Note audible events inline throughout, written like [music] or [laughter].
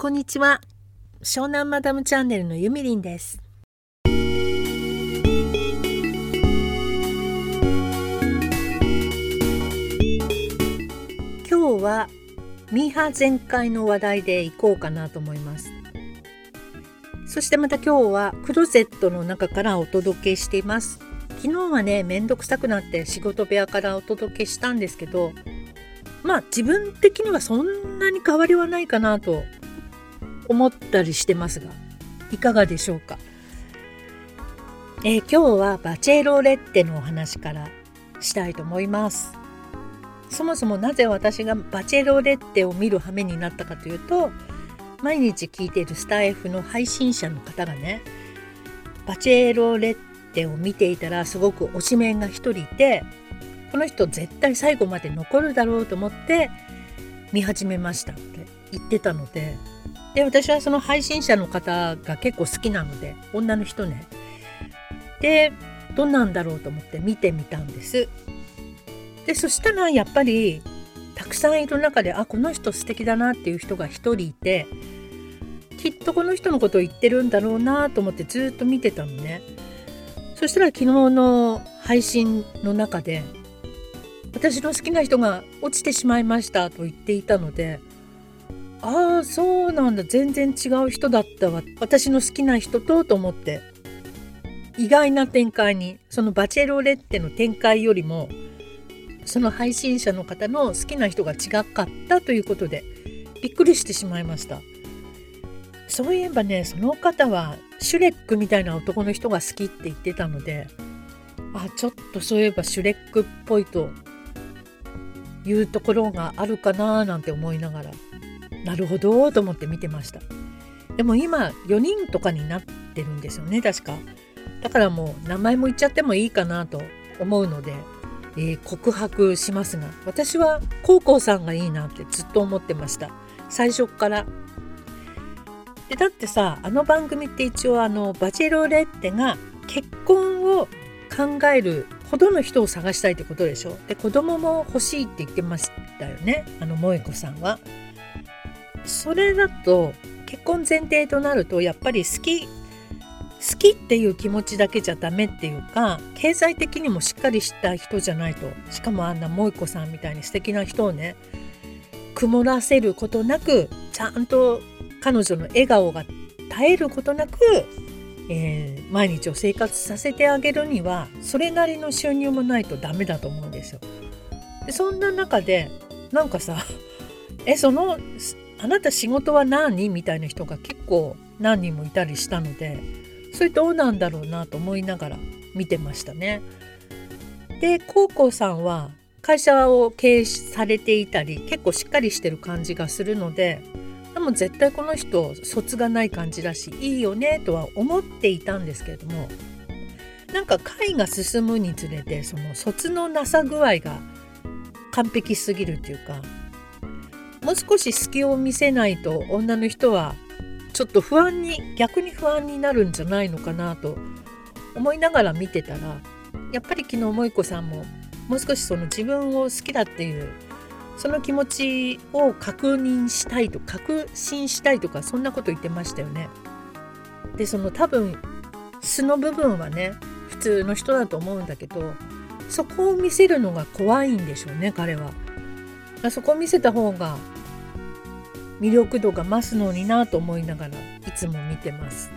こんにちは。湘南マダムチャンネルのゆみりんです。今日はミーハー全開の話題でいこうかなと思います。そしてまた今日はクローゼットの中からお届けしています。昨日はねめんどくさくなって仕事部屋からお届けしたんですけどまあ自分的にはそんなに変わりはないかなと思ったりしてますがいかがでしょうか、えー、今日はバチェロレッテのお話からしたいと思います。そもそもなぜ私がバチェロレッテを見る羽目になったかというと毎日聞いているスタイフの配信者の方がねバチェロレッテを見ていたらすごく推しメンが一人いてこの人絶対最後まで残るだろうと思って見始めましたって言ってたのでで私はその配信者の方が結構好きなので女の人ね。でどんなんだろうと思って見てみたんです。でそしたらやっぱりたくさんいる中であこの人素敵だなっていう人が1人いてきっとこの人のことを言ってるんだろうなと思ってずっと見てたのね。そしたら昨日の配信の中で私の好きな人が落ちてしまいましたと言っていたのでああそうなんだ。全然違う人だったわ。私の好きな人とと思って。意外な展開に。そのバチェロレッテの展開よりもその配信者の方の好きな人が違かったということでびっくりしてしまいました。そういえばねその方はシュレックみたいな男の人が好きって言ってたのであちょっとそういえばシュレックっぽいというところがあるかななんて思いながら。なるほどと思って見てました。でも今4人とかになってるんですよね確か。だからもう名前も言っちゃってもいいかなと思うので、えー、告白しますが私は高校さんがいいなってずっと思ってました。最初から。でだってさあの番組って一応あのバチェロレッテが結婚を考えるほどの人を探したいってことでしょ。で子供も欲しいって言ってましたよねあの萌子さんは。それだと結婚前提となるとやっぱり好き好きっていう気持ちだけじゃダメっていうか経済的にもしっかりした人じゃないとしかもあんな萌子さんみたいに素敵な人をね曇らせることなくちゃんと彼女の笑顔が絶えることなく、えー、毎日を生活させてあげるにはそれなりの収入もないとダメだと思うんですよ。でそんな中でなんかさ [laughs] えそのあなた仕事は何みたいな人が結構何人もいたりしたのでそれどうなんだろうなと思いながら見てましたね。でコウコウさんは会社を経営されていたり結構しっかりしてる感じがするのででも絶対この人卒がない感じだしいいよねとは思っていたんですけれどもなんか会が進むにつれてその卒のなさ具合が完璧すぎるっていうかもう少し隙を見せないと女の人はちょっと不安に逆に不安になるんじゃないのかなと思いながら見てたらやっぱり昨日萌子さんももう少しその自分を好きだっていうその気持ちを確認したいと確信したいとかそんなこと言ってましたよね。でその多分素の部分はね普通の人だと思うんだけどそこを見せるのが怖いんでしょうね彼は。そこを見せた方が魅力度が増すのになと思いながらいつも見てます。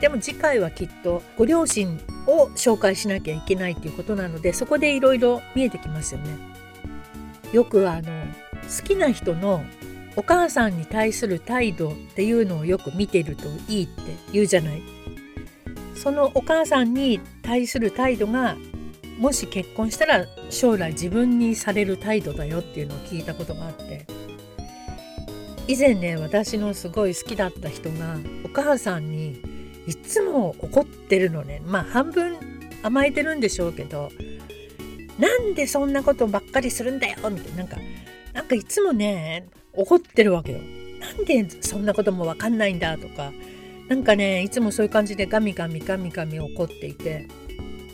でも次回はきっとご両親を紹介しなきゃいけないっていうことなのでそこでいろいろ見えてきますよね。よくあの好きな人のお母さんに対する態度っていうのをよく見てるといいって言うじゃない。そのお母さんに対する態度がもし結婚したら将来自分にされる態度だよっていうのを聞いたことがあって。以前ね私のすごい好きだった人がお母さんにいつも怒ってるのね。まあ半分甘えてるんでしょうけどなんでそんなことばっかりするんだよみたいな。なんかなんかいつもね怒ってるわけよ。なんでそんなこともわかんないんだとか。なんかねいつもそういう感じでガミガミガミガミ怒っていて。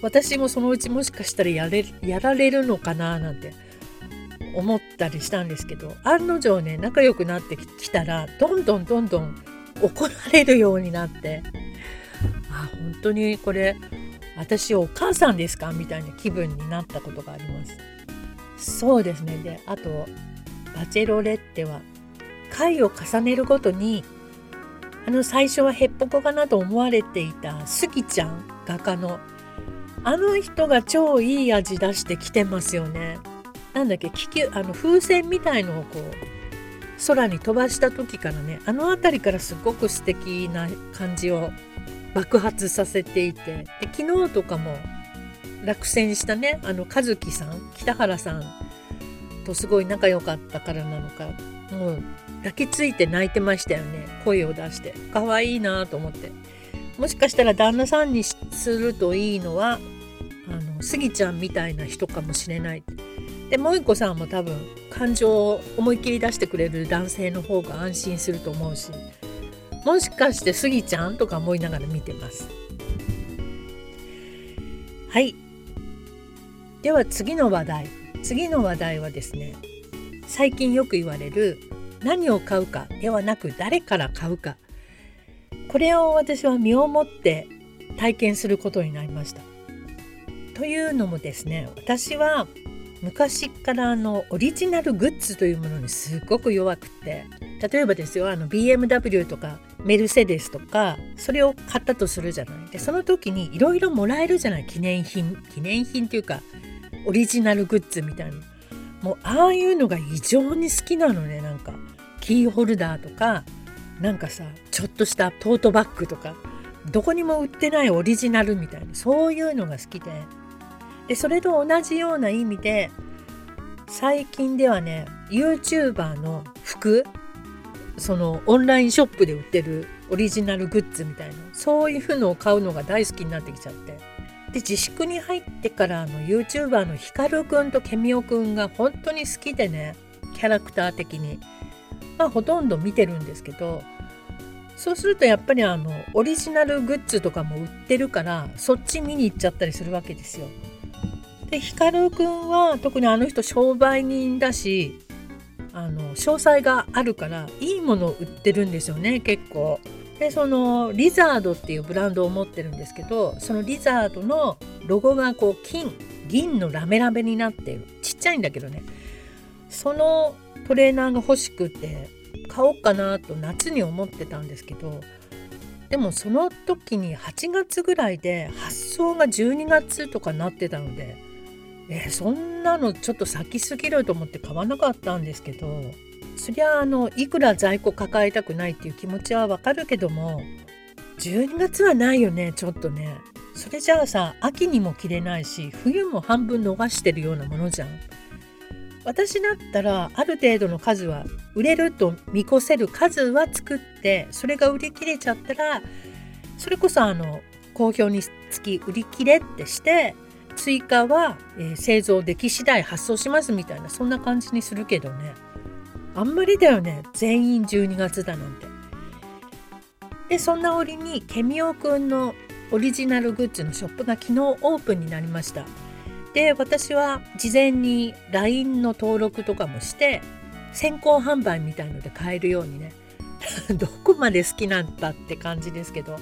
私もそのうちもしかしたらやれやられるのかななんて。思ったりしたんですけど案の定ね仲良くなってきたらどんどんどんどん怒られるようになってあ本当にこれ私お母さんですかみたいな気分になったことがありますそうですねであとバチェロレッテは回を重ねるごとにあの最初はへっぽこかなと思われていたスギちゃん画家のあの人が超いい味出してきてますよね。なんだっけ気球あの風船みたいのをこう空に飛ばした時からねあの辺りからすごく素敵な感じを爆発させていてで昨日とかも落選したねあの和樹さん北原さんとすごい仲良かったからなのかもう抱きついて泣いてましたよね声を出して。可愛いなと思って。もしかしたら旦那さんにするといいのはあのスギちゃんみたいな人かもしれない。でもう一個さんも多分感情を思いっきり出してくれる男性の方が安心すると思うしもしかしてスギちゃんとか思いながら見てます。はい。では次の話題。次の話題はですね最近よく言われる何を買うかではなく誰から買うか。これを私は身をもって体験することになりました。というのもですね私は昔からあのオリジナルグッズというものにすごく弱くて。例えばですよあの BMW とかメルセデスとかそれを買ったとするじゃない。でその時にいろいろもらえるじゃない。記念品。記念品っていうかオリジナルグッズみたいな。もうああいうのが異常に好きなのね。なんかキーホルダーとかなんかさちょっとしたトートバッグとかどこにも売ってないオリジナルみたいな。そういうのが好きで。でそれと同じような意味で最近ではね YouTuber の服そのオンラインショップで売ってるオリジナルグッズみたいなそういうのを買うのが大好きになってきちゃってで自粛に入ってからあの YouTuber のヒカルくんとケミオくんが本当に好きでねキャラクター的にまあほとんど見てるんですけどそうするとやっぱりあのオリジナルグッズとかも売ってるからそっち見に行っちゃったりするわけですよ。で光くんは特にあの人商売人だしあの詳細があるからいいものを売ってるんですよね結構。でそのリザードっていうブランドを持ってるんですけどそのリザードのロゴがこう金銀のラメラメになってるちっちゃいんだけどねそのトレーナーが欲しくて買おうかなと夏に思ってたんですけどでもその時に8月ぐらいで発送が12月とかなってたのでえー、そんなのちょっと先すぎると思って買わなかったんですけどそりゃあのいくら在庫抱えたくないっていう気持ちはわかるけども12月はないよねちょっとね。それじゃあさ秋にも着れないし冬も半分逃してるようなものじゃん。私だったらある程度の数は売れると見越せる数は作ってそれが売り切れちゃったらそれこそあの好評につき売り切れってして追加は、え、製造でき次第発送しますみたいなそんな感じにするけどねあんまりだよね全員12月だなんて。でそんな折にケミオくんのオリジナルグッズのショップが昨日オープンになりました。で私は事前に LINE の登録とかもして先行販売みたいので買えるようにね [laughs] どこまで好きなんだって感じですけど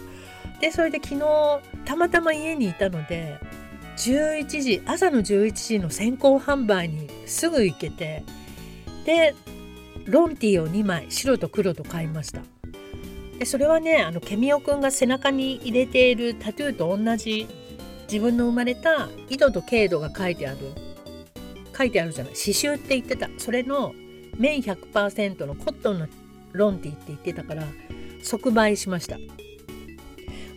でそれで昨日たまたま家にいたので11時朝の11時の先行販売にすぐ行けてでロンティーを2枚白と黒と買いました。でそれはねあのケミオくんが背中に入れているタトゥーと同じ自分の生まれた緯度と経度が書いてある書いてあるじゃない刺繍って言ってた。それの綿100%のコットンのロンティーって言ってたから即売しました。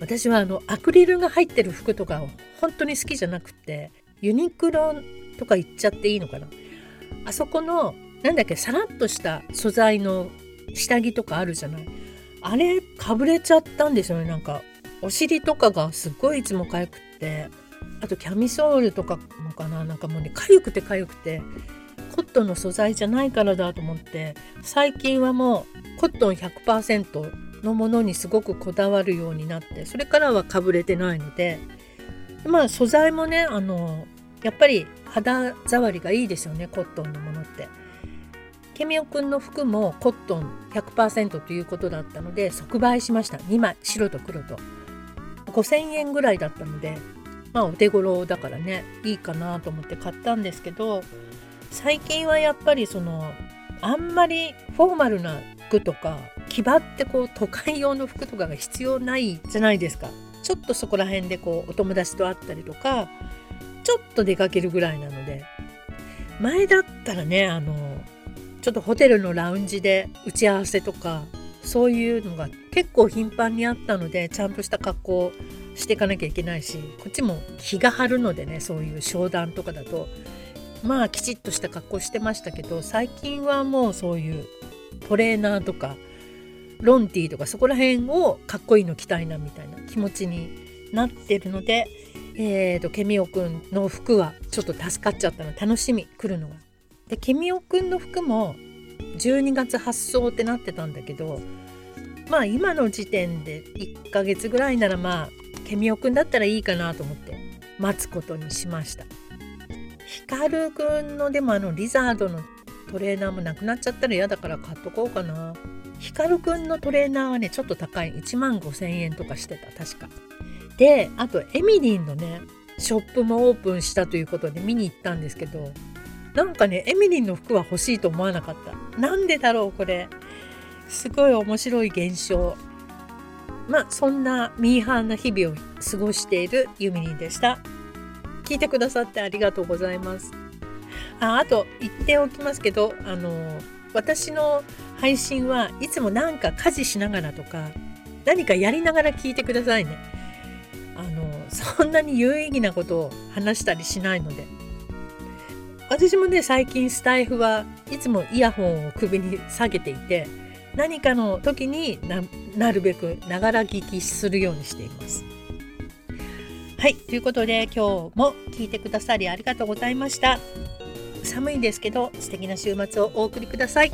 私はあのアクリルが入ってる服とか本当に好きじゃなくてユニクロとか言っちゃっていいのかな。あそこのなんだっけさらっとした素材の下着とかあるじゃない。あれかぶれちゃったんですよね。なんかお尻とかがすっごいいつもかゆくって。あとキャミソールとかもかな。なんかもうねかゆくてかゆくてコットンの素材じゃないからだと思って。最近はもうコットン100%のものにすごくこだわるようになってそれからはかぶれてないのでまあ素材もねあのやっぱり肌触りがいいですよねコットンのものって。ケミオくんの服もコットン100%ということだったので即売しました。2枚白と黒と。5000円ぐらいだったのでまあお手頃だからねいいかなと思って買ったんですけど最近はやっぱりそのあんまりフォーマルな服とか気張ってこう都会用の服とかが必要ないじゃないですか。ちょっとそこら辺でこうお友達と会ったりとかちょっと出かけるぐらいなので。前だったらねあのちょっとホテルのラウンジで打ち合わせとかそういうのが結構頻繁にあったのでちゃんとした格好していかなきゃいけないしこっちも日が張るのでねそういう商談とかだとまあきちっとした格好してましたけど最近はもうそういうトレーナーとかロンティーとかそこら辺をかっこいいの着たいなみたいな気持ちになってるので、えーと、ケミオくんの服はちょっと助かっちゃったの楽しみ来るのが。でケミオくんの服も12月発送ってなってたんだけどまあ今の時点で1ヶ月ぐらいならまあケミオくんだったらいいかなと思って待つことにしました。ヒカルくんのでもあのリザードのトレーナーもなくなっちゃったら嫌だから買っとこうかな。ヒカルくんのトレーナーはねちょっと高い。1万5,000円とかしてた。確か。であとエミリンのねショップもオープンしたということで見に行ったんですけどなんかねエミリンの服は欲しいと思わなかった。なんでだろうこれ。すごい面白い現象。まあそんなミーハーな日々を過ごしているユミリンでした。聞いてくださってありがとうございます。ああと言っておきますけどあの私の配信はいつもなんか家事しながらとか何かやりながら聞いてくださいね。あのそんなに有意義なことを話したりしないので。私もね最近スタイフはいつもイヤホンを首に下げていて何かの時になるべくながら聞きするようにしています。はい、ということで今日も聞いてくださりありがとうございました。寒いですけど素敵な週末をお送りください。